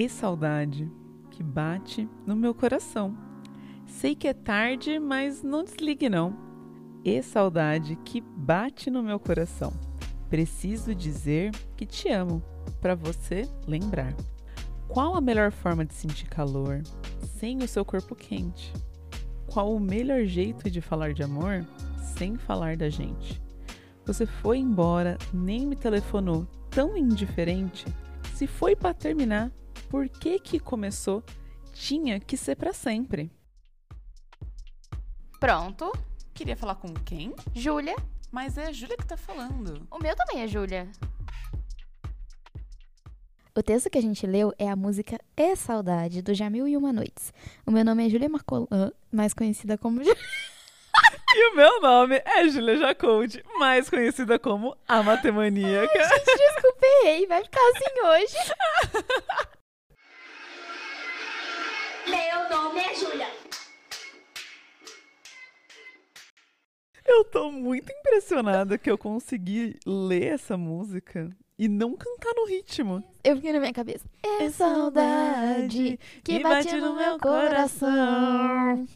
E saudade que bate no meu coração. Sei que é tarde, mas não desligue não. E saudade que bate no meu coração. Preciso dizer que te amo, para você lembrar. Qual a melhor forma de sentir calor sem o seu corpo quente? Qual o melhor jeito de falar de amor sem falar da gente? Você foi embora, nem me telefonou, tão indiferente. Se foi para terminar, por que que começou? Tinha que ser para sempre. Pronto. Queria falar com quem? Júlia. Mas é a Júlia que tá falando. O meu também é Júlia. O texto que a gente leu é a música E Saudade, do Jamil e Uma Noites. O meu nome é Júlia Marcolan, mais conhecida como... E o meu nome é Júlia Jacoldi, mais conhecida como a Matemaníaca. Gente, desculpa, errei. Vai ficar assim hoje. Meu nome é Júlia. Eu tô muito impressionada que eu consegui ler essa música e não cantar no ritmo. Eu fiquei na minha cabeça. É saudade que bate no meu coração.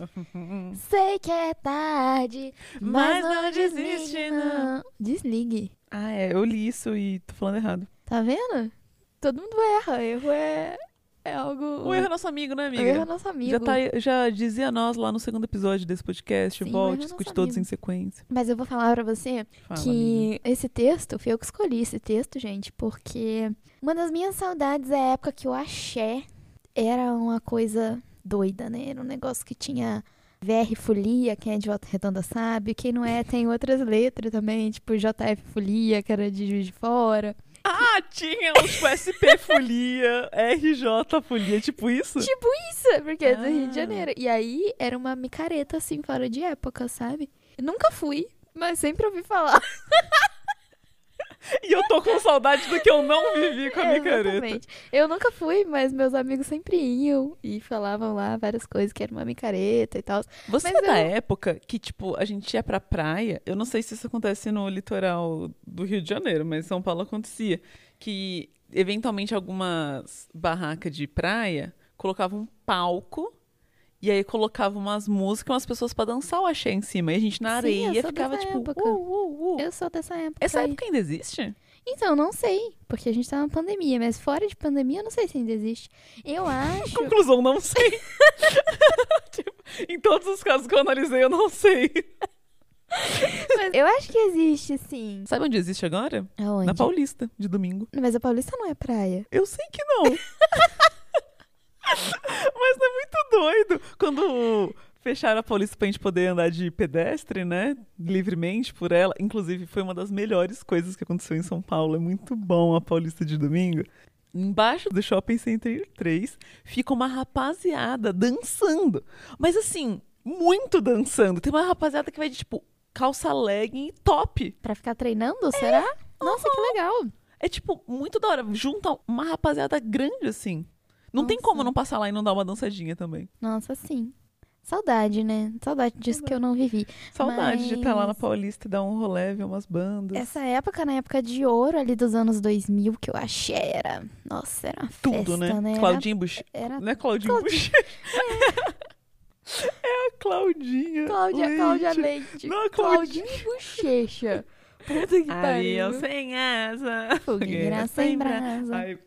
Sei que é tarde, mas não desiste, não. Desligue. Ah, é, eu li isso e tô falando errado. Tá vendo? Todo mundo erra. Erro é, é algo. O erro é nosso amigo, né, amiga? O erro é nosso amigo. Já, tá, já dizia nós lá no segundo episódio desse podcast. Sim, Volte, é escute nosso todos amigo. em sequência. Mas eu vou falar pra você Fala, que amiga. esse texto, fui eu que escolhi esse texto, gente, porque uma das minhas saudades é a época que o axé era uma coisa doida, né? Era um negócio que tinha VR Folia, quem é de Volta Redonda sabe. Quem não é, tem outras letras também, tipo JF Folia, que era de Juiz de Fora. Ah, tinha um tipo SP Folia, RJ Folia, tipo isso? Tipo isso, porque é do Rio de Ah. Janeiro. E aí era uma micareta, assim, fora de época, sabe? Eu nunca fui, mas sempre ouvi falar. E eu tô com saudade do que eu não vivi com a micareta. Exatamente. Eu nunca fui, mas meus amigos sempre iam e falavam lá várias coisas, que era uma micareta e tal. Você Mas é da eu- época que, tipo, a gente ia pra praia. Eu não sei se isso acontece no litoral do Rio de Janeiro, mas em São Paulo acontecia. Que, eventualmente, algumas barracas de praia colocavam um palco. E aí colocavam umas músicas, umas pessoas pra dançar o axé em cima. E a gente na Sim, areia sou ficava tipo. Uh, uh, uh. Eu sou dessa época. Essa aí. época ainda existe? Então, não sei, porque a gente tá na pandemia, mas fora de pandemia, eu não sei se ainda existe. Eu acho. Conclusão, não sei. Tipo, em todos os casos que eu analisei, eu não sei. mas eu acho que existe, sim. Sabe onde existe agora? Aonde? Na Paulista, de domingo. Mas a Paulista não é praia. Eu sei que não. Mas é muito doido. Quando fecharam a Paulista pra gente poder andar de pedestre, né? Livremente por ela. Inclusive, foi uma das melhores coisas que aconteceu em São Paulo. É muito bom a Paulista de domingo. Embaixo do Shopping Center 3 fica uma rapaziada dançando. Mas assim, muito dançando. Tem uma rapaziada que vai de tipo calça legging e top. Pra ficar treinando, será? Nossa, que legal. É tipo, muito da hora. Junta uma rapaziada grande, assim. Não tem como não passar lá e não dar uma dançadinha também. Nossa, sim. Saudade, né? Saudade disso que eu não vivi. Saudade de estar lá na Mas- Paulista e dar um rolê, ver umas bandas. Essa época, na época de ouro ali dos anos 2000, que eu achei era. Nossa, era uma Tudo, festa, né? Era- Claudinho Bush. Era Não é Claudinho. Bush. é a Claudinha. Cláudia, Leite. Cláudia Leite. Não, Claudinha Bochecha. Puta que pariu. sem asa. Fogueira sem brasa. Ai,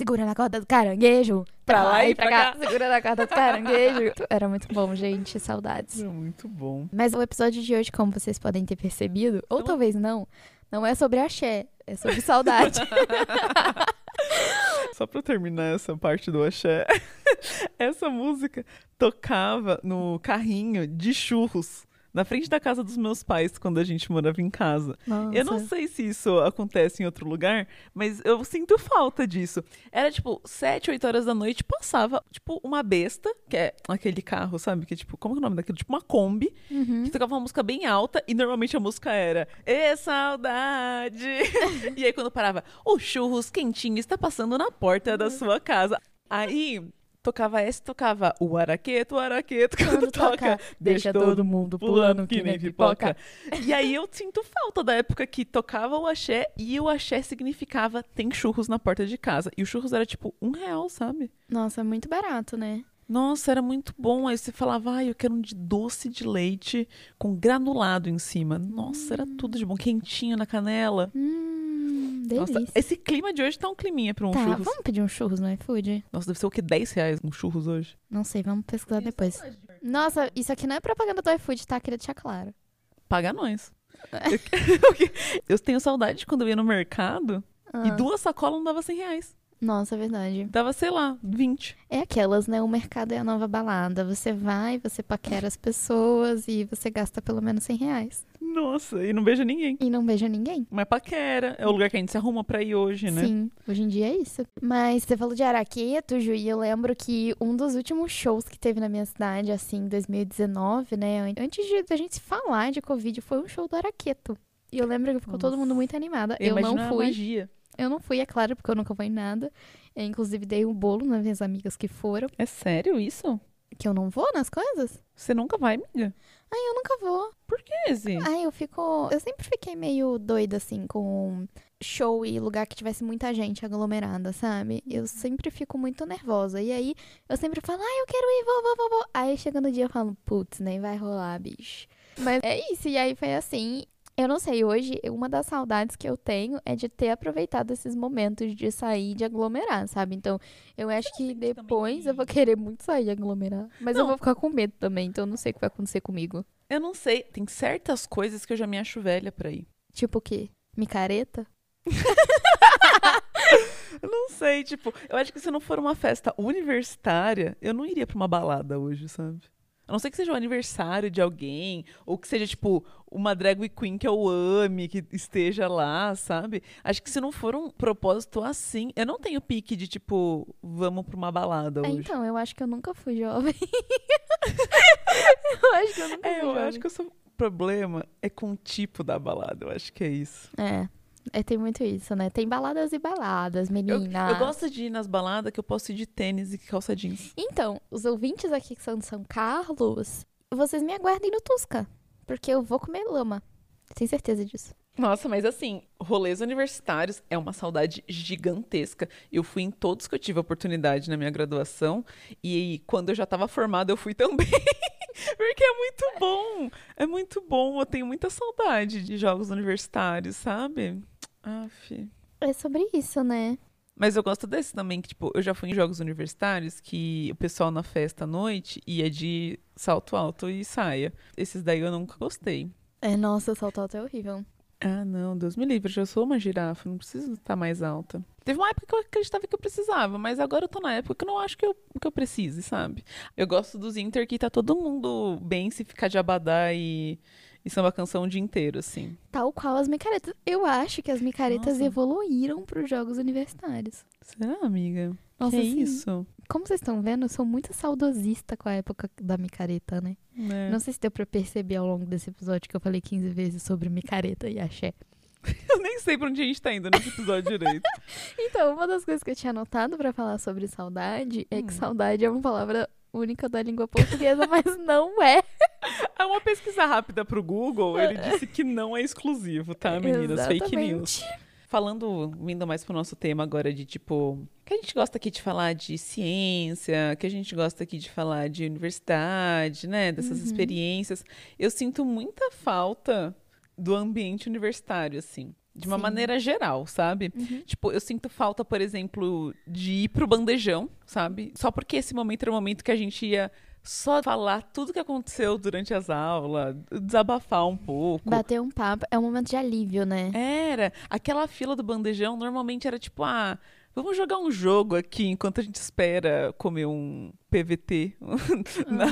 Segura na corda do caranguejo. Pra lá e pra cá. Segura na corda do caranguejo. Era muito bom, gente. Saudades. é muito bom. Mas o episódio de hoje, como vocês podem ter percebido, ou não- talvez não, não é sobre axé. É sobre saudade. Só pra terminar essa parte do axé, essa música tocava no carrinho de churros na frente da casa dos meus pais quando a gente morava em casa. Nossa. Eu não sei se isso acontece em outro lugar, mas eu sinto falta disso. Era tipo, sete, oito horas da noite, passava, tipo, uma besta, que é aquele carro, sabe? Que é tipo, como é o nome daquilo? Tipo uma Kombi, Uhum. que tocava uma música bem alta e normalmente a música era E saudade! e aí quando parava, o churros quentinho está passando na porta da sua casa. Aí tocava essa, tocava o araqueto, o araqueto, quando, Quando toca, deixa todo mundo pulando que nem pipoca. E aí eu sinto falta da época que tocava o axé e o axé significava tem churros na porta de casa. E o churros era tipo um real, sabe? Nossa, é muito barato, né? Nossa, era muito bom. Aí você falava, ai, eu quero um de doce de leite com granulado em cima. Nossa, era tudo de bom. Quentinho na canela. Hum, Nossa, delícia. esse clima de hoje tá um climinha pra um tá, churros. vamos pedir um churros no iFood? Nossa, deve ser o quê? 10 reais um churros hoje? Não sei, vamos pesquisar depois. Nossa, isso aqui não é propaganda do iFood, tá? Queria deixar claro. Paga nós. eu tenho saudade de quando eu ia no mercado e Ah, duas sacolas não dava 100 reais. Nossa, é verdade. Dava, sei lá, 20. É aquelas, né? O mercado é a nova balada. Você vai, você paquera as pessoas e você gasta pelo menos 100 reais. Nossa, e não beija ninguém. E não beija ninguém. Mas paquera, é o lugar que a gente se arruma pra ir hoje, né? Sim, hoje em dia é isso. Mas você falou de Araqueto, Ju, e eu lembro que um dos últimos shows que teve na minha cidade, assim, em 2019, né? an- Antes de a gente se falar de Covid, foi um show do Araqueto. E eu lembro que ficou todo Nossa. mundo muito animada. Eu, imagino não fui. magia. Eu não fui, é claro, porque eu nunca vou em nada. Eu, inclusive, dei um bolo nas minhas amigas que foram. É sério isso? Que eu não vou nas coisas? Você nunca vai, amiga? Ai, eu nunca vou. Por que, Zê? Ai, eu fico. Eu sempre fiquei meio doida, assim, com show e lugar que tivesse muita gente aglomerada, sabe? Eu sempre fico muito nervosa. E aí, eu sempre falo, ai, eu quero ir, vou, vou, vou, vou. Aí, chega no dia, eu falo, putz, nem vai rolar, bicho. Mas é isso, e aí foi assim. Eu não sei, hoje, uma das saudades que eu tenho é de ter aproveitado esses momentos de sair de aglomerar, sabe? Então, eu acho que depois eu vou querer muito sair de aglomerar. Mas eu Não. vou ficar com medo também, então eu não sei o que vai acontecer comigo. Eu não sei. Tem certas coisas que eu já me acho velha pra ir. Tipo o quê? Micareta? Eu não sei, tipo, eu acho que se não for uma festa universitária, eu não iria pra uma balada hoje, sabe? A não ser que seja o aniversário de alguém, ou que seja, tipo, uma drag queen que eu ame, que esteja lá, sabe? Acho que se não for um propósito assim, eu não tenho pique de, tipo, vamos pra uma balada É, hoje. então, eu acho que eu nunca fui jovem. eu acho que eu nunca É, fui eu jovem. acho que o seu problema é com o tipo da balada, eu acho que é isso. É. É, tem muito isso, né? Tem baladas e baladas, Eu, menina. eu gosto de ir nas baladas que eu posso ir de tênis e calça jeans. Então, os ouvintes aqui que são de São Carlos, vocês me aguardem no Tusca. Porque eu vou comer lama. Tenho certeza disso. Nossa, mas assim, rolês universitários é uma saudade gigantesca. Eu fui em todos que eu tive oportunidade na minha graduação e quando eu já estava formada eu fui também. Porque é muito bom. É muito bom. Eu tenho muita saudade de jogos universitários, sabe? Aff. É sobre isso, né? Mas eu gosto desse também, que, tipo, eu já fui em jogos universitários que o pessoal na festa à noite ia de salto alto e saia. Esses daí eu nunca gostei. É, nossa, salto alto é horrível. Ah, não, Deus me livre, eu já sou uma girafa, não preciso estar mais alta. Teve uma época que eu acreditava que eu precisava, mas agora eu tô na época que eu não acho que eu, que eu precise, sabe? Eu gosto dos Inter que tá todo mundo bem se ficar de abadá e, e samba canção o dia inteiro, assim. Tal qual as micaretas. Eu acho que as micaretas Nossa. evoluíram para os jogos universitários. Será, amiga? Nossa, que é sim. isso? Como vocês estão vendo, eu sou muito saudosista com a época da micareta, né? É. Não sei se deu pra perceber ao longo desse episódio que eu falei 15 vezes sobre micareta e axé. Eu nem sei pra onde a gente tá indo nesse episódio direito. Então, uma das coisas que eu tinha anotado pra falar sobre saudade é que Hum. saudade é uma palavra única da língua portuguesa, mas não é. É uma pesquisa rápida pro Google, ele disse que não é exclusivo, tá, meninas? Fake news. Falando, vindo mais pro nosso tema agora de tipo, que a gente gosta aqui de falar de ciência, que a gente gosta aqui de falar de universidade, né, dessas Uhum. experiências. Eu sinto muita falta do ambiente universitário, assim, de uma Sim. maneira geral, sabe? Uhum. Tipo, eu sinto falta, por exemplo, de ir pro bandejão, sabe? Só porque esse momento era o momento que a gente ia só falar tudo que aconteceu durante as aulas, desabafar um pouco. Bater um papo é um momento de alívio, né? Era. Aquela fila do bandejão normalmente era tipo, ah, vamos jogar um jogo aqui enquanto a gente espera comer um PVT na,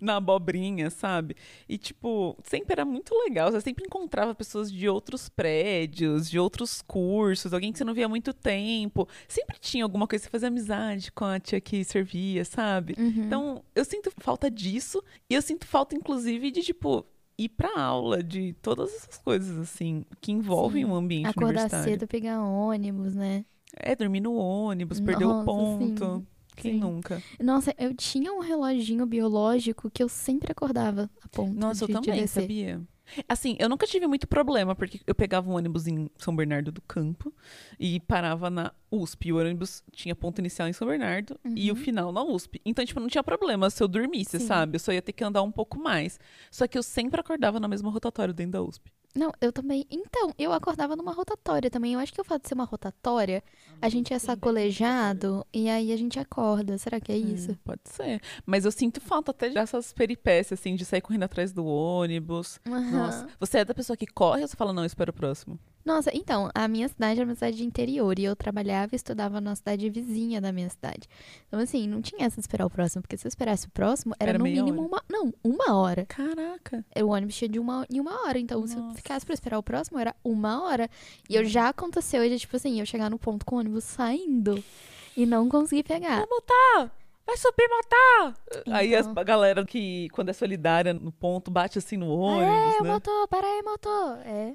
na abobrinha, sabe? E, tipo, sempre era muito legal. Você sempre encontrava pessoas de outros prédios, de outros cursos, alguém que você não via há muito tempo. Sempre tinha alguma coisa, você fazia amizade com a tia que servia, sabe? Uhum. Então, eu sinto falta disso. E eu sinto falta, inclusive, de, tipo, ir pra aula, de todas essas coisas, assim, que envolvem Sim. um ambiente Acordar universitário. cedo, pegar ônibus, né? É, dormir no ônibus, perder o Nossa, ponto. sim. Quem Sim. nunca? Nossa, eu tinha um reloginho biológico que eu sempre acordava a ponto Nossa, de, eu de também, descer. sabia? Assim, eu nunca tive muito problema, porque eu pegava um ônibus em São Bernardo do Campo e parava na USP. O ônibus tinha ponto inicial em São Bernardo e o final na USP. Então, tipo, não tinha problema se eu dormisse, Sim. sabe? Eu só ia ter que andar um pouco mais. Só que eu sempre acordava na mesma rotatória dentro da USP. Não, eu também. Então, eu acordava numa rotatória também. Eu acho que o fato de ser uma rotatória, a gente é sacolejado e aí a gente acorda. Será que é isso? Hum, pode ser. Mas eu sinto falta até dessas peripécias, assim, de sair correndo atrás do ônibus. Aham. Nossa, você é da pessoa que corre ou você fala, não, eu espero o próximo? Nossa, então, a minha cidade era uma cidade de interior e eu trabalhava e estudava na cidade vizinha da minha cidade. Então, assim, não tinha essa de esperar o próximo, porque se eu esperasse o próximo, era, Era no mínimo hora. uma. Não, uma hora. Caraca. O ônibus tinha de uma em uma hora. Então, se eu Nossa. ficasse pra esperar o próximo, era uma hora. E eu já aconteceu de, tipo assim, eu chegar no ponto com o ônibus saindo e não conseguir pegar. Motar! Vai subir, motar! Aí as, Então. a galera que, quando é solidária no ponto, bate assim no Ah, ônibus, é, né? motor, para aí, motor. É.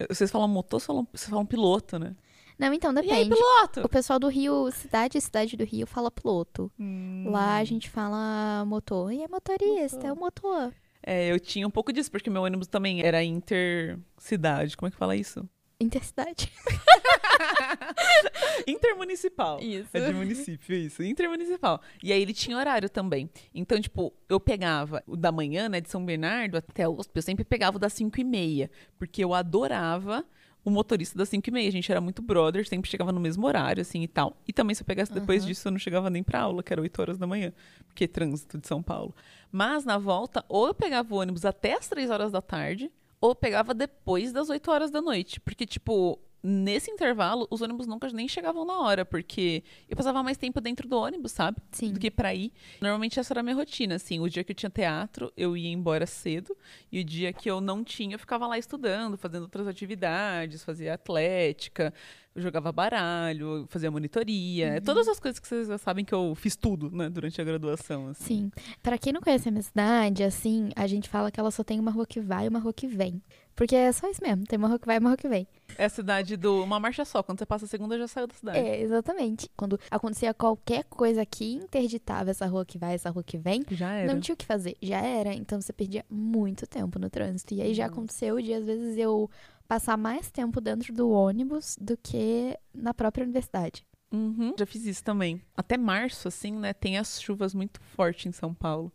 É. Vocês falam motor, vocês falam, piloto, né? Não, então E aí, depende. piloto? O pessoal do Rio, cidade, cidade do Rio, fala piloto. Hum. Lá a gente fala motor. E é motorista, é o motor. É, eu tinha um pouco disso, porque meu ônibus também era intercidade. Como é que fala isso? Intercidade. Intermunicipal. Isso. É de município, isso. Intermunicipal. E aí ele tinha horário também. Então, tipo, eu pegava o da manhã, né, de São Bernardo até USP, eu sempre pegava o das 5 e meia. Porque eu adorava o motorista das 5 e meia. A gente era muito brother, sempre chegava no mesmo horário, assim, e tal. E também se eu pegasse depois Aham. disso, eu não chegava nem pra aula, que era 8 horas da manhã. Porque é trânsito de São Paulo. Mas, na volta, ou eu pegava o ônibus até as 3 horas da tarde, ou pegava depois das 8 horas da noite. Porque, tipo, nesse intervalo, os ônibus nunca nem chegavam na hora, porque eu passava mais tempo dentro do ônibus, sabe? Sim. Do que pra ir. Normalmente essa era a minha rotina, assim. O dia que eu tinha teatro, eu ia embora cedo. E o dia que eu não tinha, eu ficava lá estudando, fazendo outras atividades, fazia atlética, eu jogava baralho, fazia monitoria. Uhum. Todas as coisas que vocês já sabem que eu fiz tudo, né, durante a graduação. Assim. Sim. Pra quem não conhece a minha cidade, assim, a gente fala que ela só tem uma rua que vai e uma rua que vem. Porque é só isso mesmo, tem uma rua que vai e uma rua que vem. É a cidade do uma marcha só. Quando você passa a segunda, já saiu da cidade. É, exatamente. Quando acontecia qualquer coisa que interditava essa rua que vai, essa rua que vem, Já era. não tinha o que fazer. Já era, então você perdia muito tempo no trânsito. E aí já Nossa. aconteceu de, às vezes, eu passar mais tempo dentro do ônibus do que na própria universidade. Uhum, Já fiz isso também. Até março, assim, né? Tem as chuvas muito fortes em São Paulo.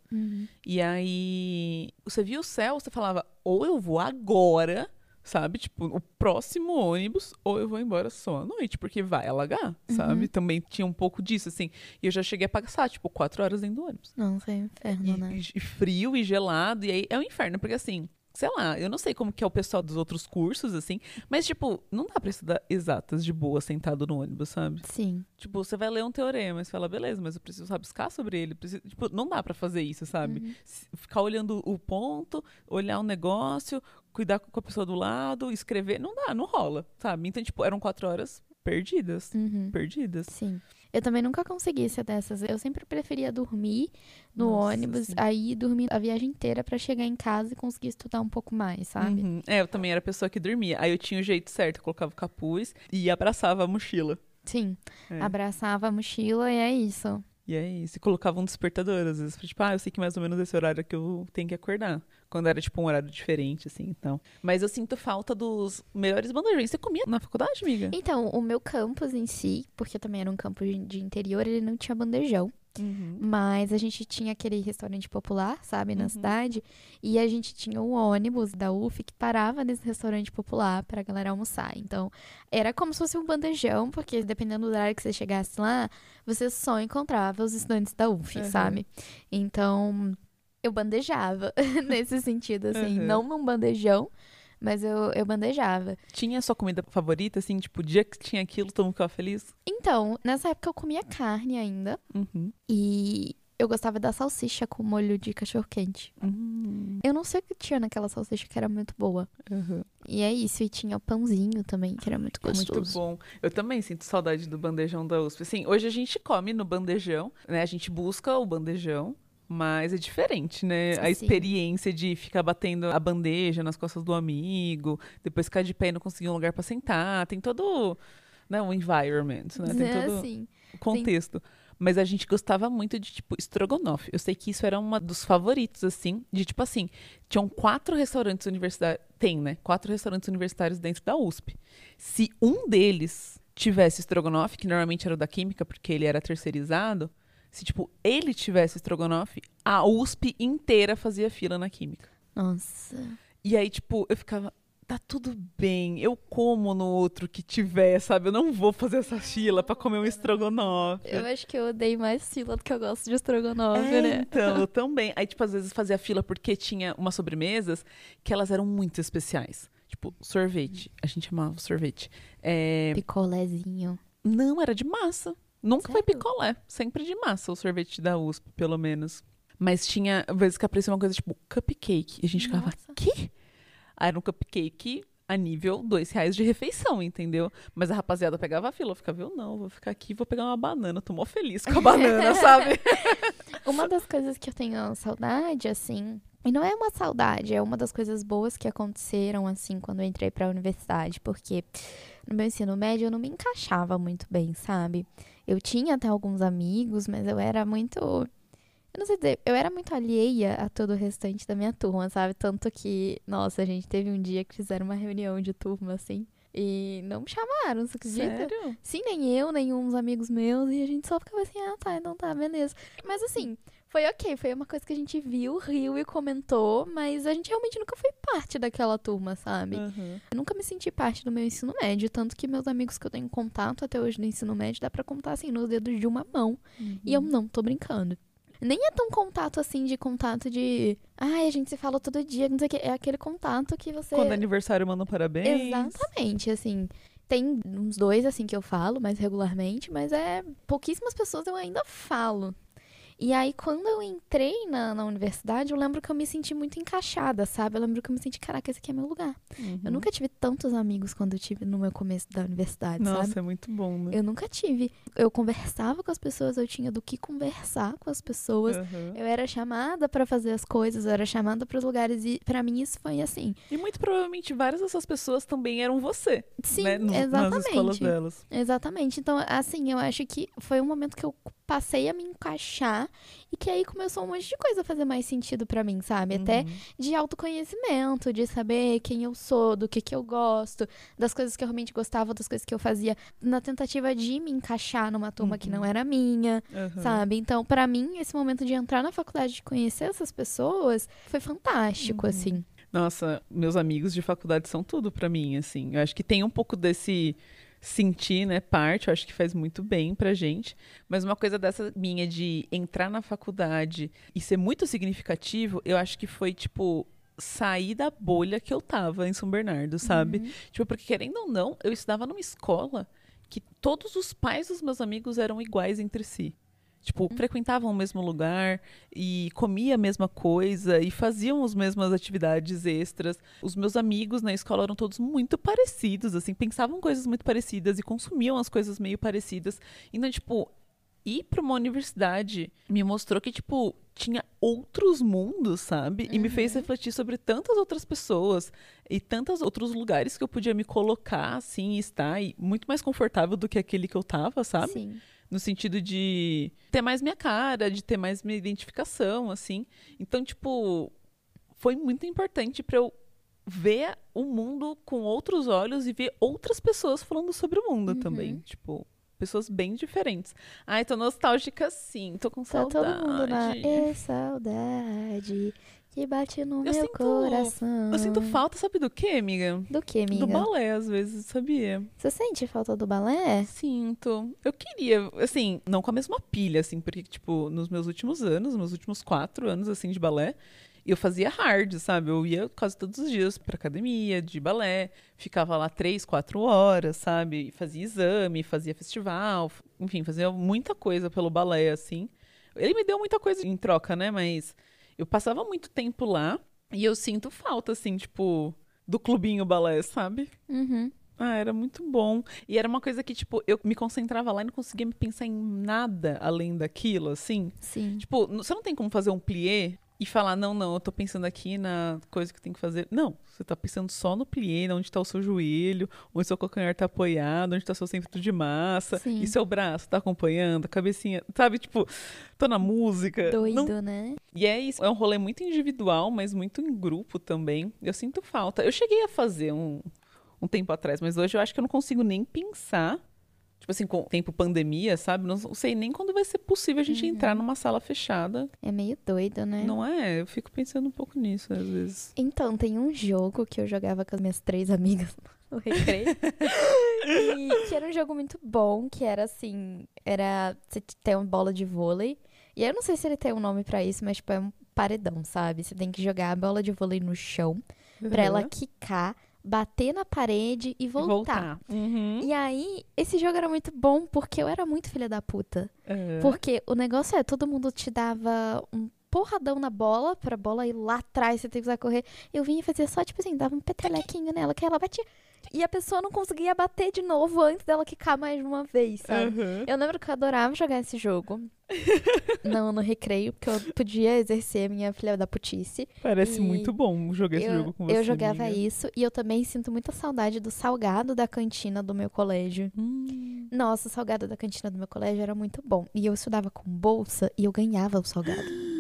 E aí, você via o céu, você falava, ou eu vou agora, sabe? Tipo, o próximo ônibus, ou eu vou embora só à noite, porque vai alagar, sabe? Também tinha um pouco disso, assim. E eu já cheguei a passar, tipo, quatro horas dentro do ônibus. Nossa, é inferno, né? E, e frio e gelado, e aí é um inferno, porque assim. Sei lá, eu não sei como que é o pessoal dos outros cursos, assim, mas, tipo, não dá pra estudar exatas de boa sentado no ônibus, sabe? Sim. Tipo, você vai ler um teorema e você fala, beleza, mas eu preciso rabiscar sobre ele. Preciso... Tipo, não dá pra fazer isso, sabe? S- Ficar olhando o ponto, olhar um negócio, cuidar com a pessoa do lado, escrever. Não dá, não rola, sabe? Então, tipo, eram quatro horas perdidas. Uhum. Perdidas. Sim. Eu também nunca consegui ser dessas. Eu sempre preferia dormir no Nossa, ônibus, sim. aí dormir a viagem inteira pra chegar em casa e conseguir estudar um pouco mais, sabe? Uhum. É, eu também era a pessoa que dormia. Aí eu tinha o jeito certo, eu colocava o capuz e abraçava a mochila. Sim. É. Abraçava a mochila e é isso. E é isso. E colocava um despertador, às vezes. Tipo, ah, eu sei que mais ou menos esse horário que eu tenho que acordar. Quando era, tipo, um horário diferente, assim, então. Mas eu sinto falta dos melhores bandejões. Você comia na faculdade, amiga? Então, o meu campus em si, porque também era um campus de- interior, ele não tinha bandejão. Uhum. Mas a gente tinha aquele restaurante popular, sabe, na Uhum. cidade. E a gente tinha um ônibus da UF que parava nesse restaurante popular pra galera almoçar. Então, era como se fosse um bandejão, porque dependendo do horário que você chegasse lá, você só encontrava os estudantes da UF, Uhum. sabe? Então, eu bandejava nesse sentido, assim. Uhum. Não num bandejão, mas eu, eu bandejava. Tinha a sua comida favorita, assim? Tipo, o dia que tinha aquilo, todo mundo ficava feliz? Então, nessa época eu comia carne ainda. Uhum. E eu gostava da salsicha com molho de cachorro-quente. Uhum. Eu não sei o que tinha naquela salsicha que era muito boa. Uhum. E é isso, e tinha o pãozinho também, que era muito gostoso. Muito bom. Eu também sinto saudade do bandejão da USP. Assim, hoje a gente come no bandejão, né? A gente busca o bandejão. Mas é diferente, né? A Sim. experiência de ficar batendo a bandeja nas costas do amigo, depois ficar de pé e não conseguir um lugar pra sentar. Tem todo né, o environment, né? Tem É todo assim. o contexto. Mas a gente gostava muito de, tipo, estrogonofe. Eu sei que isso era um dos favoritos, assim. De, tipo assim, tinham quatro restaurantes universitários. Tem, né? Quatro restaurantes universitários dentro da USP. Se um deles tivesse estrogonofe, que normalmente era o da Química, porque ele era terceirizado. Se, tipo, ele tivesse estrogonofe, a USP inteira fazia fila na Química. Nossa. E aí, tipo, eu ficava, tá tudo bem, eu como no outro que tiver, sabe? Eu não vou fazer essa fila pra comer um estrogonofe. Eu acho que eu odeio mais fila do que eu gosto de estrogonofe, É, né? então, eu também. Aí, tipo, às vezes fazia fila porque tinha umas sobremesas que elas eram muito especiais. Tipo, sorvete. A gente amava sorvete. É, Picolézinho. Não, era de massa. Nunca foi Sério? picolé. Sempre de massa, o sorvete da USP, pelo menos. Mas tinha vezes que aparecia uma coisa tipo cupcake. E a gente ficava, quê? Aí era um cupcake a nível dois reais de refeição, entendeu? Mas a rapaziada pegava a fila, ficava, eu não, vou ficar aqui, vou pegar uma banana. Tô mó feliz com a banana, sabe? Uma das coisas que eu tenho saudade, assim, e não é uma saudade, é uma das coisas boas que aconteceram, assim, quando eu entrei pra universidade, porque no meu ensino médio eu não me encaixava muito bem, sabe? Eu tinha até alguns amigos, mas eu era muito. Eu não sei dizer, eu era muito alheia a todo o restante da minha turma, sabe? Tanto que, nossa, a gente teve um dia que fizeram uma reunião de turma, assim, e não me chamaram, você acredita? Sério? Sim, nem eu, nem uns amigos meus. E a gente só ficava assim, ah, tá, então tá, beleza. Mas assim, foi ok. Foi uma coisa que a gente viu, riu e comentou. Mas a gente realmente nunca foi parte daquela turma, sabe? Eu nunca me senti parte do meu ensino médio. Tanto que meus amigos que eu tenho contato até hoje no ensino médio, dá pra contar assim, nos dedos de uma mão. E eu não tô brincando. Nem é tão contato assim de contato de. Ai, a gente se fala todo dia, não sei o que. É aquele contato que você. Quando é aniversário, manda um parabéns. Exatamente, assim. Tem uns dois, assim, que eu falo mais regularmente, mas é. Pouquíssimas pessoas eu ainda falo. E aí, quando eu entrei na, na universidade, eu lembro que eu me senti muito encaixada, sabe? Eu lembro que eu me senti, caraca, esse aqui é meu lugar. Uhum. Eu nunca tive tantos amigos quando eu tive no meu começo da universidade, Nossa, sabe? é muito bom, né? Eu nunca tive. Eu conversava com as pessoas, eu tinha do que conversar com as pessoas. Aham. Eu era chamada pra fazer as coisas, eu era chamada para os lugares e pra mim isso foi assim. E muito provavelmente várias dessas pessoas também eram você. Sim, né? Nos- Nas escolas exatamente. delas. Exatamente. Então, assim, eu acho que foi um momento que eu passei a me encaixar e que aí começou um monte de coisa a fazer mais sentido pra mim, sabe? Até Uhum. de autoconhecimento, de saber quem eu sou, do que que eu gosto, das coisas que eu realmente gostava, das coisas que eu fazia, na tentativa de me encaixar numa turma que Uhum. não era minha, Aham. sabe? Então, pra mim, esse momento de entrar na faculdade, de conhecer essas pessoas, foi fantástico, Uhum. assim. Nossa, meus amigos de faculdade são tudo pra mim, assim. Eu acho que tem um pouco desse sentir, né, parte, eu acho que faz muito bem pra gente. Mas uma coisa dessa minha de entrar na faculdade e ser muito significativo, eu acho que foi, tipo, sair da bolha que eu tava em São Bernardo, sabe? Uhum. Tipo, porque querendo ou não, eu estudava numa escola que todos os pais dos meus amigos eram iguais entre si. Tipo, frequentavam o mesmo lugar e comia a mesma coisa e faziam as mesmas atividades extras. Os meus amigos na escola eram todos muito parecidos, assim, pensavam coisas muito parecidas e consumiam as coisas meio parecidas. Então, tipo, ir para uma universidade me mostrou que, tipo, tinha outros mundos, sabe? E me fez refletir sobre tantas outras pessoas e tantos outros lugares que eu podia me colocar, assim, estar e muito mais confortável do que aquele que eu tava, sabe? Sim. No sentido de ter mais minha cara, de ter mais minha identificação, assim. Então, tipo, foi muito importante para eu ver o mundo com outros olhos e ver outras pessoas falando sobre o mundo Uhum. também. Tipo, pessoas bem diferentes. Ai, tô nostálgica sim, tô com Tá saudade. todo mundo na é saudade que bate no Eu meu sinto- coração. Eu sinto falta, sabe do quê, amiga? Do que, amiga? Do balé, às vezes, sabia? Você sente falta do balé? Sinto. Eu queria, assim, não com a mesma pilha, assim, porque, tipo, nos meus últimos anos, nos últimos quatro anos, assim, de balé, eu fazia hard, sabe? Eu ia quase todos os dias pra academia de balé, ficava lá três, quatro horas, sabe? Fazia exame, fazia festival, enfim, fazia muita coisa pelo balé, assim. Ele me deu muita coisa em troca, né? Mas eu passava muito tempo lá e eu sinto falta, assim, tipo, do clubinho balé, sabe? Uhum. Ah, era muito bom. E era uma coisa que, tipo, eu me concentrava lá e não conseguia me pensar em nada além daquilo, assim. Sim. Tipo, você não tem como fazer um plié e falar, não, não, eu tô pensando aqui na coisa que tem que fazer. Não, você tá pensando só no plié, onde tá o seu joelho, onde seu calcanhar tá apoiado, onde tá seu centro de massa, Sim. e seu braço tá acompanhando, a cabecinha, sabe? Tipo, tô na música. Doido, Não- né? E é isso, é um rolê muito individual, mas muito em grupo também. Eu sinto falta. Eu cheguei a fazer um, um tempo atrás, mas hoje eu acho que eu não consigo nem pensar. Tipo assim, com o tempo pandemia, sabe? Não sei nem quando vai ser possível a gente entrar numa sala fechada. É meio doido, né? Não é? Eu fico pensando um pouco nisso às vezes. Então, tem um jogo que eu jogava com as minhas três amigas no recreio. e que era um jogo muito bom, que era assim, era você tem uma bola de vôlei. E eu não sei se ele tem um nome pra isso, mas tipo é um paredão, sabe? Você tem que jogar a bola de vôlei no chão pra ela Uhum. quicar, bater na parede e voltar. Uhum. E aí, esse jogo era muito bom porque eu era muito filha da puta. É. Porque o negócio é, todo mundo te dava um porradão na bola, pra bola ir lá atrás, você tem que usar correr. Eu vinha e fazia só, tipo assim, dava um petelequinho nela, que ela batia. E a pessoa não conseguia bater de novo antes dela quicar mais uma vez, sabe? Uhum. Eu lembro que eu adorava jogar esse jogo. não no recreio, porque eu podia exercer minha filha da putice. Parece muito bom jogar esse eu, jogo com você. eu jogava amiga. isso e eu também sinto muita saudade do salgado da cantina do meu colégio. Hum. Nossa, o salgado da cantina do meu colégio era muito bom. E eu estudava com bolsa e eu ganhava o salgado.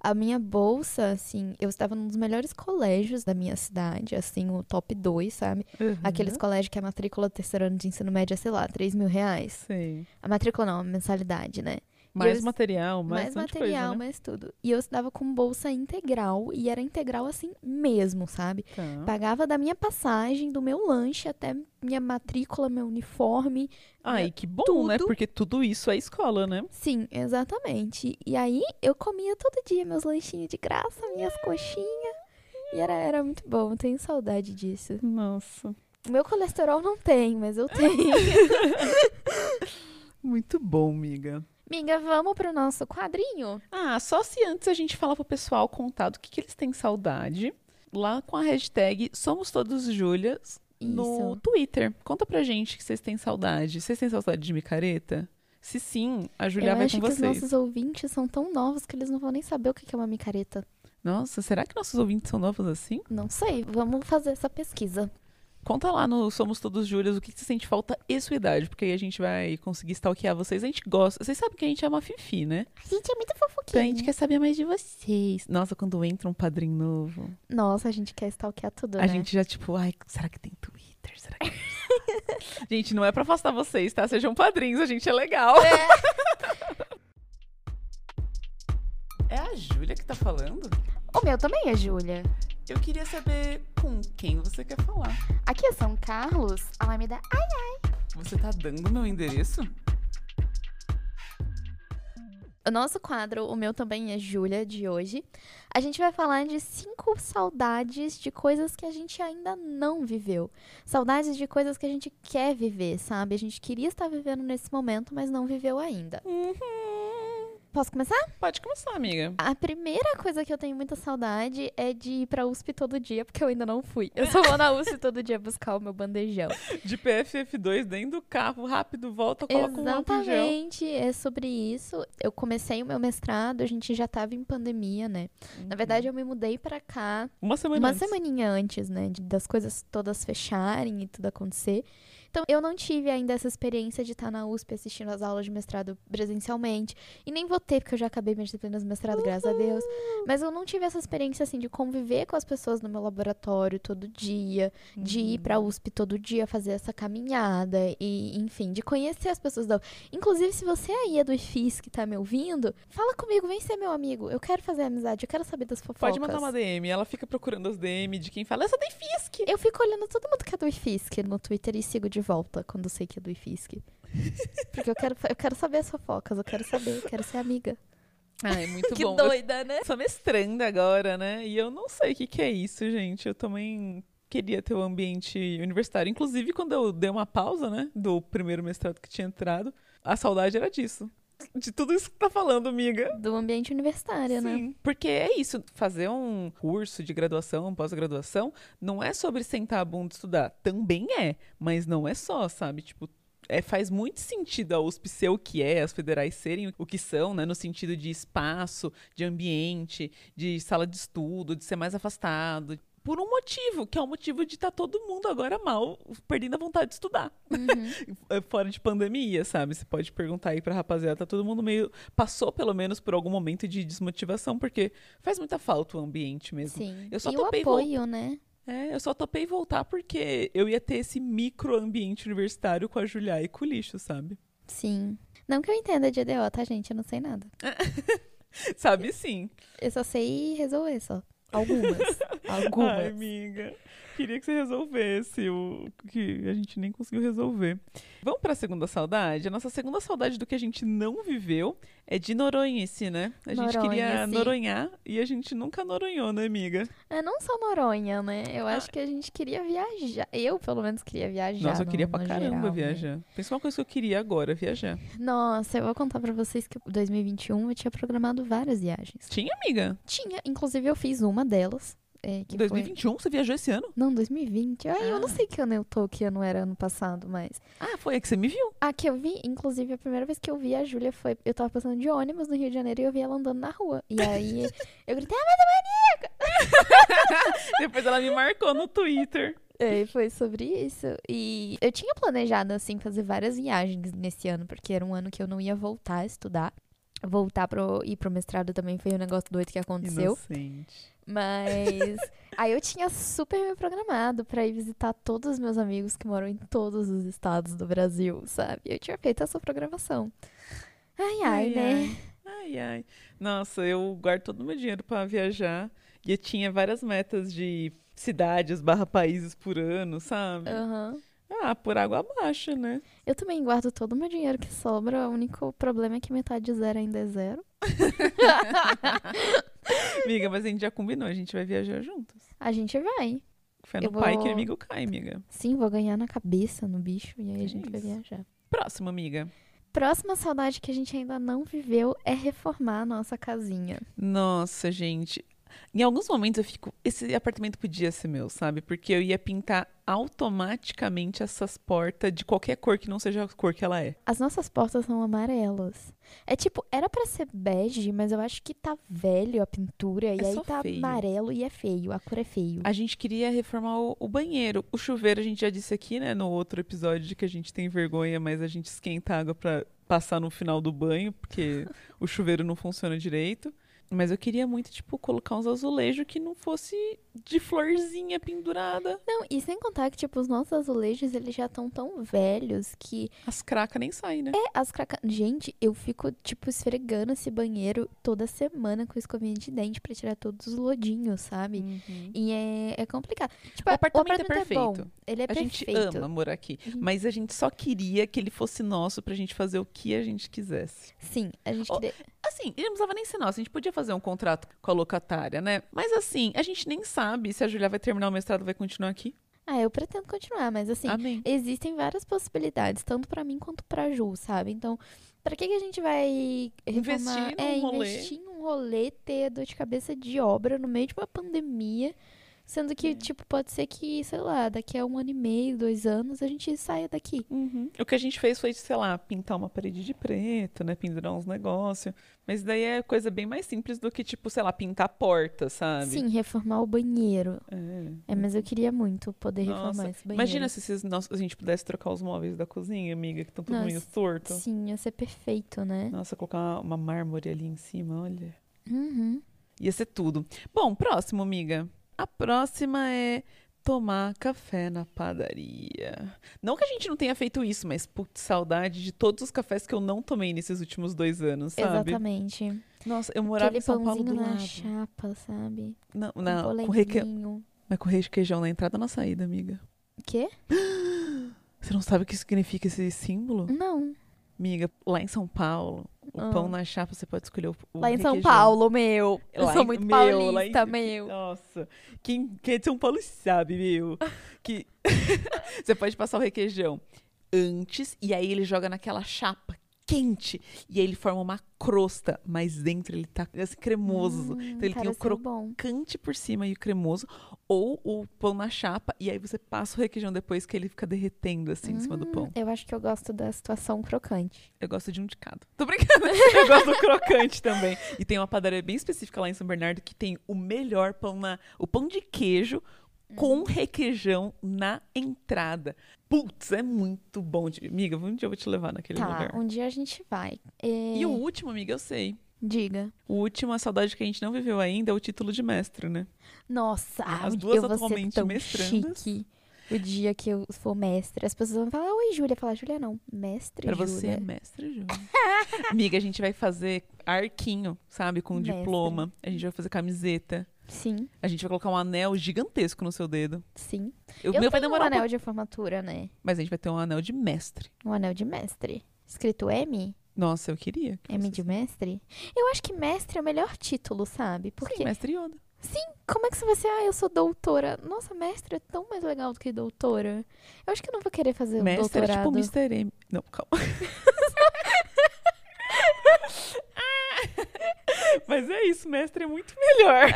A minha bolsa, assim, eu estava num dos melhores colégios da minha cidade, assim, o top 2, sabe? Uhum. Aqueles colégios que a matrícula terceiro ano de ensino médio é, sei lá, 3 mil reais. Sei. A matrícula não, a mensalidade, né? Mais material, mais, mais material, coisa, né? mais tudo. E eu estudava com bolsa integral, e era integral assim mesmo, sabe? Tá. Pagava da minha passagem, do meu lanche, até minha matrícula, meu uniforme. Ai, que bom, né? tudo. Porque tudo isso é escola, né? Sim, exatamente. E aí eu comia todo dia meus lanchinhos de graça, minhas coxinhas. E era, era muito bom, tenho saudade disso. Nossa. O meu colesterol não tem, mas eu tenho. Muito bom, miga. Miga, vamos pro nosso quadrinho? Ah, só se antes a gente falar pro pessoal contar do que, que eles têm saudade. Lá com a hashtag Somos Todos Júlias no. Twitter. Conta pra gente que vocês têm saudade. Vocês têm saudade de micareta? Se sim, a Julia eu vai acho com que os vocês. nossos ouvintes são tão novos que eles não vão nem saber o que que é uma micareta. Nossa, será que nossos ouvintes são novos assim? Não sei, vamos fazer essa pesquisa. Conta lá no Somos Todos Júlias o que, que você sente falta e sua idade, porque aí a gente vai conseguir stalkear vocês. A gente gosta. Vocês sabem que a gente é uma fifi, né? A gente é muito Então a fofoquinha. gente quer saber mais de vocês. Nossa, quando entra um padrinho novo, Nossa, a gente quer stalkear tudo, a né? gente já tipo, ai, será que tem Twitter? Será que... gente, não é pra afastar vocês, tá? Sejam padrinhos, a gente é legal. É a Júlia que tá falando? O meu também é Júlia. Eu queria saber com quem você quer falar. Aqui é São Carlos, Alameda. Ai, Você tá dando meu endereço? O nosso quadro, o meu também é Júlia, de hoje. A gente vai falar de cinco saudades de coisas que a gente ainda não viveu. Saudades de coisas que a gente quer viver, sabe? A gente queria estar vivendo nesse momento, mas não viveu ainda. Uhum. Posso começar? Pode começar, amiga. A primeira coisa que eu tenho muita saudade é de ir pra USP todo dia, porque eu ainda não fui. Eu só vou na USP todo dia buscar o meu bandejão. De PFF2 dentro do carro, rápido, volta, coloca um em gel. Exatamente, é sobre isso. Eu comecei o meu mestrado, a gente já tava em pandemia, né? Na verdade, eu me mudei pra cá Uma semana uma antes. semaninha antes, né? de- das coisas todas fecharem e tudo acontecer. Então, eu não tive ainda essa experiência de estar na USP assistindo as aulas de mestrado presencialmente. E nem vou ter, porque eu já acabei minhas disciplinas do mestrado, graças a Deus. Mas eu não tive essa experiência, assim, de conviver com as pessoas no meu laboratório todo dia, de ir pra USP todo dia fazer essa caminhada e, enfim, de conhecer as pessoas da Inclusive, se você aí é do IFIS que tá me ouvindo, fala comigo, vem ser meu amigo. Eu quero fazer amizade, eu quero saber das fofocas. Pode mandar uma DM. Ela fica procurando as DM de quem fala, essa tem Fisk. Eu fico olhando todo mundo que é do IFISC no Twitter e sigo de volta quando sei que é do IFISC. Porque eu quero, eu quero saber as fofocas, eu quero saber, eu quero ser amiga. Ah, é muito que bom. doida, né? Eu sou mestranda agora, né? E eu não sei o que, que é isso, gente. Eu também queria ter o ambiente universitário. Inclusive, quando eu dei uma pausa, né? Do primeiro mestrado que tinha entrado, a saudade era disso. De tudo isso que tá falando, amiga. Do ambiente universitário, né? Sim, porque é isso, fazer um curso de graduação, pós-graduação, não é sobre sentar a bunda e estudar. Também é, mas não é só, sabe? Tipo, é, faz muito sentido a USP ser o que é, as federais serem o que são, né? No sentido de espaço, de ambiente, de sala de estudo, de ser mais afastado. Por um motivo, que é o motivo de estar tá todo mundo agora mal, perdendo a vontade de estudar. Uhum. Fora de pandemia, sabe? Você pode perguntar aí pra rapaziada, tá todo mundo meio. Passou pelo menos por algum momento de desmotivação, porque faz muita falta o ambiente mesmo. Sim. Eu só e topei o apoio, né? É, eu só topei voltar porque eu ia ter esse micro ambiente universitário com a Julia e com o lixo, sabe? Sim. Não que eu entenda de EDO, tá, gente? Eu não sei nada. sabe sim. Eu só sei resolver só. Algumas. Algumas. Ai, amiga. Queria que você resolvesse o que a gente nem conseguiu resolver. Vamos para a segunda saudade? A nossa segunda saudade do que a gente não viveu é de Noronhice, né? A gente Noronha, queria sim. noronhar e a gente nunca noronhou, né, amiga? É não só Noronha, né? Eu Ah. acho que a gente queria viajar. Eu, pelo menos, queria viajar. Nossa, eu no- queria pra no caramba geral, né? viajar. Pensa uma coisa que eu queria agora, viajar. Nossa, eu vou contar pra vocês que 2021 eu tinha programado várias viagens. Tinha, amiga? Tinha, inclusive eu fiz uma delas. É, que Em foi... 2021, você viajou esse ano? Não, 2020. Ai, eu não Ah. sei que ano eu tô, que ano era ano passado, mas. Ah, foi a que você me viu. A que eu vi, inclusive, a primeira vez que eu vi a Júlia foi. Eu tava passando de ônibus no Rio de Janeiro e eu vi ela andando na rua. E aí eu gritei, ah, Depois ela me marcou no Twitter. É, foi sobre isso. E eu tinha planejado, assim, fazer várias viagens nesse ano, porque era um ano que eu não ia voltar a estudar. Voltar pro, ir pro mestrado também foi um negócio doido que aconteceu. Inocente. Mas aí eu tinha super me programado pra ir visitar todos os meus amigos que moram em todos os estados do Brasil, sabe? Eu tinha feito essa programação. Ai, ai, né? Ai, ai. Nossa, eu guardo todo o meu dinheiro pra viajar. E eu tinha várias metas de cidades barra países por ano, sabe? Aham. Ah, por água abaixo, né? Eu também guardo todo o meu dinheiro que sobra. O único problema é que metade de zero ainda é zero. Amiga, mas a gente já combinou, a gente vai viajar juntos. A gente vai. Fé no pai que inimigo cai, amiga. Sim, vou ganhar na cabeça no bicho e aí a É gente vai isso. viajar. Próximo, amiga. Próxima saudade que a gente ainda não viveu é reformar a nossa casinha. Nossa, gente. Em alguns momentos eu fico. Esse apartamento podia ser meu, sabe? Porque eu ia pintar automaticamente essas portas de qualquer cor que não seja a cor que ela é. As nossas portas são amarelas. É tipo, era pra ser bege, mas eu acho que tá velho a pintura e É aí só tá feio. amarelo e é feio. A cor é feio. A gente queria reformar o, o banheiro. O chuveiro, a gente já disse aqui, né, no outro episódio, de que a gente tem vergonha, mas a gente esquenta a água pra passar no final do banho, porque o chuveiro não funciona direito. Mas eu queria muito, tipo, colocar uns azulejos que não fosse de florzinha pendurada. Não, e sem contar que, tipo, os nossos azulejos, eles já estão tão velhos que As cracas nem saem, né? É, as craca... Gente, eu fico, tipo, esfregando esse banheiro toda semana com escovinha de dente pra tirar todos os lodinhos, sabe? Uhum. E é, é complicado. Tipo, O apartamento é bom. perfeito. Ele é A gente perfeito. ama morar aqui. Uhum. Mas a gente só queria que ele fosse nosso pra gente fazer o que a gente quisesse. Sim, a gente queria... Assim, ele não precisava nem ser nosso. A gente podia fazer um contrato com a locatária, né? Mas assim, a gente nem sabe se a Julia vai terminar o mestrado vai continuar aqui. Ah, eu pretendo continuar, mas assim, Amém. existem várias possibilidades, tanto pra mim quanto pra Ju, sabe? Então, pra que, que a gente vai reformar? Investir é, rolê. investir num rolê, ter dor de cabeça de obra no meio de uma pandemia, sendo É. que, tipo, pode ser que, sei lá, daqui a um ano e meio, dois anos, a gente saia daqui. Uhum. O que a gente fez foi, sei lá, pintar uma parede de preto, né? Pendurar uns negócios. Mas daí é coisa bem mais simples do que, tipo, sei lá, pintar a porta, sabe? Sim, reformar o banheiro. É. É, mas eu queria muito poder reformar Nossa, esse banheiro. Imagina se esses nossos- a gente pudesse trocar os móveis da cozinha, amiga, que estão todos meio tortos. Sim, ia ser perfeito, né? Nossa, colocar uma, uma mármore ali em cima, olha. Uhum. Ia ser tudo. Bom, próximo, amiga. A próxima é tomar café na padaria. Não que a gente não tenha feito isso, mas putz, saudade de todos os cafés que eu não tomei nesses últimos dois anos, sabe? Exatamente. Nossa, eu morava Aquele em São Paulo do na lado. chapa, sabe? Não, Com não, com reque... mas com requeijão na entrada ou na saída, amiga. O quê? Você não sabe o que significa esse símbolo? Não. Amiga, lá em São Paulo, o Ah. pão na chapa você pode escolher o, o Lá em São. Paulo, meu. Eu Lá sou em- muito meu, lá em- paulista, meu. Nossa, quem, quem é de São Paulo sabe, meu. Que você pode passar o requeijão antes e aí ele joga naquela chapa quente. E aí ele forma uma crosta, mas dentro ele tá assim, cremoso. Hum, então ele tem o pareceu bom. crocante por cima e o cremoso. Ou o pão na chapa, e aí você passa o requeijão depois que ele fica derretendo assim em cima do Hum, pão. Eu acho que eu gosto da situação crocante. Eu gosto de um de cada. Tô brincando. Eu gosto do crocante também. E tem uma padaria bem específica lá em São Bernardo que tem o melhor pão na. O pão de queijo com requeijão na entrada. Putz, é muito bom. de- Amiga, um dia eu vou te levar naquele Tá, lugar. um dia a gente vai. É, E o último, amiga, eu sei. Diga. O último, a saudade que a gente não viveu ainda, é o título de mestre, né? Nossa, As duas eu vou atualmente mestrandas. chique. O dia que eu for mestre, as pessoas vão falar, oi, Júlia. Falar, Júlia não, mestre Pra você, é Júlia. mestre Júlia. Amiga, a gente vai fazer arquinho, sabe? Com Mestre. diploma. A gente vai fazer camiseta. Sim, A gente vai colocar um anel gigantesco no seu dedo. sim. O Eu meu vai um demorar um anel de formatura, né? Mas a gente vai ter um anel de mestre. Um anel de mestre. Escrito M? Nossa, eu queria. que M de assim. mestre? Eu acho que mestre é o melhor título, sabe? Porque Sim, mestre Yoda. como é que você vai ser, ah, eu sou doutora? Nossa, mestre é tão mais legal do que doutora. Eu acho que eu não vou querer fazer um mestre é tipo doutorado. Mr. M. Não, calma. Mas é isso, mestre é muito melhor.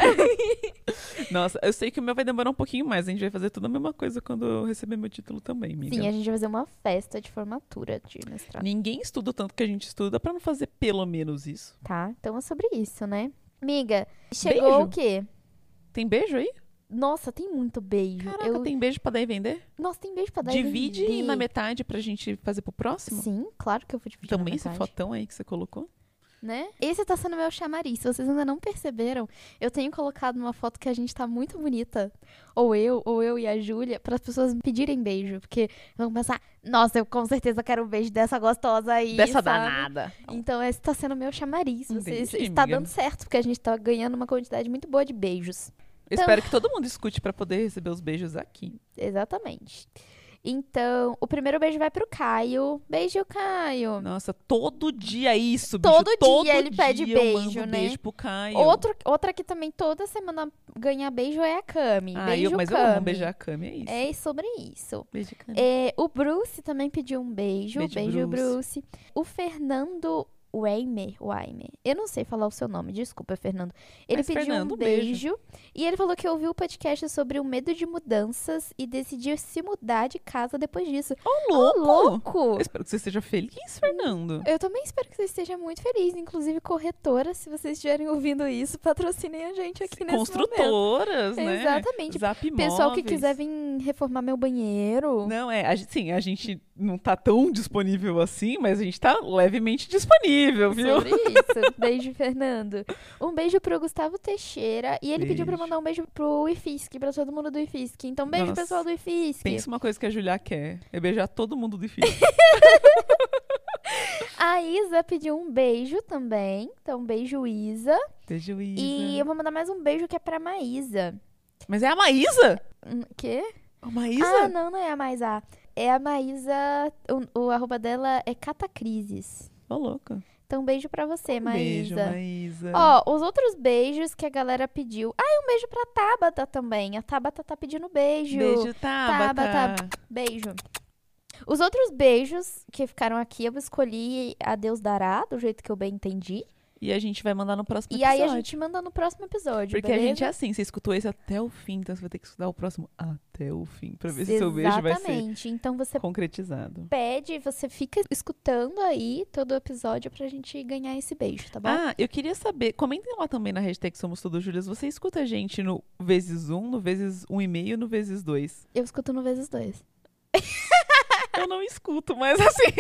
Nossa, eu sei que o meu vai demorar um pouquinho mais. A gente vai fazer tudo a mesma coisa quando eu receber meu título também, amiga. Sim, a gente vai fazer uma festa de formatura de mestrado. Ninguém estuda o tanto que a gente estuda pra não fazer pelo menos isso. Tá, então é sobre isso, né? Miga, chegou Beijo? o quê? Tem beijo aí? Nossa, tem muito beijo. Caraca, eu... tem beijo pra dar e vender? Nossa, tem beijo pra dar e Divide vender. na metade pra gente fazer pro próximo? Sim, claro que eu vou dividir Também na esse metade. fotão aí que você colocou? Né? Esse tá sendo meu chamariz. Se vocês ainda não perceberam, eu tenho colocado uma foto que a gente tá muito bonita. Ou eu, ou eu e a Júlia, para as pessoas me pedirem beijo. Porque vão pensar, nossa, eu com certeza quero um beijo dessa gostosa aí. Dessa sabe? danada. Então esse tá sendo meu chamariz. Vocês, Entendi, está amiga. dando certo, porque a gente tá ganhando uma quantidade muito boa de beijos. Eu espero que todo mundo escute pra poder receber os beijos aqui. Exatamente. Então, o primeiro beijo vai pro Caio. Beijo, Caio. Nossa, todo dia isso, bicho. Todo dia Todo ele pede dia eu mando beijo, né? beijo pro Caio. Outro, outra que também toda semana ganha beijo é a Cami. Ah, beijo, eu, mas eu Cami. amo beijar a Cami, é isso. É sobre isso. Beijo, Cami. É, o Bruce também pediu um beijo. Beijo, Beijo, Bruce. Bruce. O Fernando Weimer, Weimer. Eu não sei falar o seu nome, desculpa, Fernando. Ele Mas, pediu Fernando, um beijo. beijo. E ele falou que ouviu o podcast sobre o medo de mudanças e decidiu se mudar de casa depois disso. Ô, Ô, louco! louco! Eu espero que você esteja feliz, Fernando. Eu também espero que você esteja muito feliz. Inclusive, corretora, se vocês estiverem ouvindo isso, patrocinem a gente aqui nesse momento. Construtoras, né? Exatamente. Zap Pessoal que Imóveis. quiser vir reformar meu banheiro. Não, é, a gente, sim, a gente não tá tão disponível assim, mas a gente tá levemente disponível, viu? Sobre isso. Beijo, Fernando. Um beijo pro Gustavo Teixeira. E ele pediu pra Beijo. mandar um beijo pro IFISC, pra todo mundo do IFISC. Então, beijo, Nossa, pessoal do IFISC. Pensa uma coisa que a Julia quer, é beijar todo mundo do filho. A Isa pediu um beijo também. Então, beijo, Isa. Beijo, Isa. E eu vou mandar mais um beijo que é pra Maísa. Mas é a Maísa? Hum, Quê? A Maísa? Ah, não, não é a Maísa. É a Maísa. O, o arroba dela é Catacrises. Ô, louca. Então, beijo pra você, Um Beijo, Maísa. Maísa. Ó, os outros beijos que a galera pediu. Ah, e um beijo pra Tabata também. A Tabata tá pedindo beijo. Beijo, Tabata. Tabata. Beijo. Os outros beijos que ficaram aqui, eu escolhi a Deus dará, do jeito que eu bem entendi. E a gente vai mandar no próximo E episódio. aí a gente manda no próximo episódio, Porque beleza? a gente é assim, você escutou esse até o fim, então você vai ter que escutar o próximo até o fim, pra ver se seu beijo vai ser Exatamente. Então você concretizado. pede, você fica escutando aí todo o episódio pra gente ganhar esse beijo, tá bom? Ah, eu queria saber, comentem lá também na hashtag Somos Todos Júlias, você escuta a gente no vezes um, no vezes um e meio, no vezes dois? Eu escuto no vezes dois. Eu não escuto, mas assim.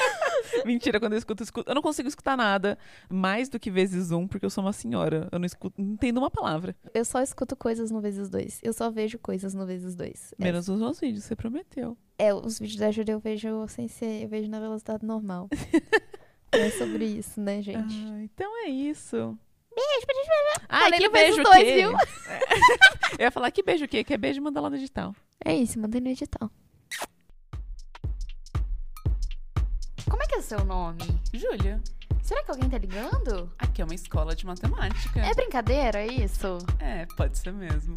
Mentira, quando eu escuto, eu escuto. Eu não consigo escutar nada mais do que vezes um, porque eu sou uma senhora. Eu não escuto, não entendo uma palavra. Eu só escuto coisas no vezes dois. Eu só vejo coisas no vezes dois. É Menos os meus vídeos, você prometeu. É, os vídeos da Júlia eu vejo sem ser, eu vejo na velocidade normal. é sobre isso, né, gente? Ah, então é isso. Beijo, beijo, beijo. Ai, Falei que beijo dois, quê? viu? eu ia falar que beijo o quê? Que é beijo manda lá no digital. É isso, mandei no edital. Como é que é o seu nome? Júlia, Será que alguém tá ligando? aqui é uma escola de matemática. É brincadeira isso? É, pode ser mesmo.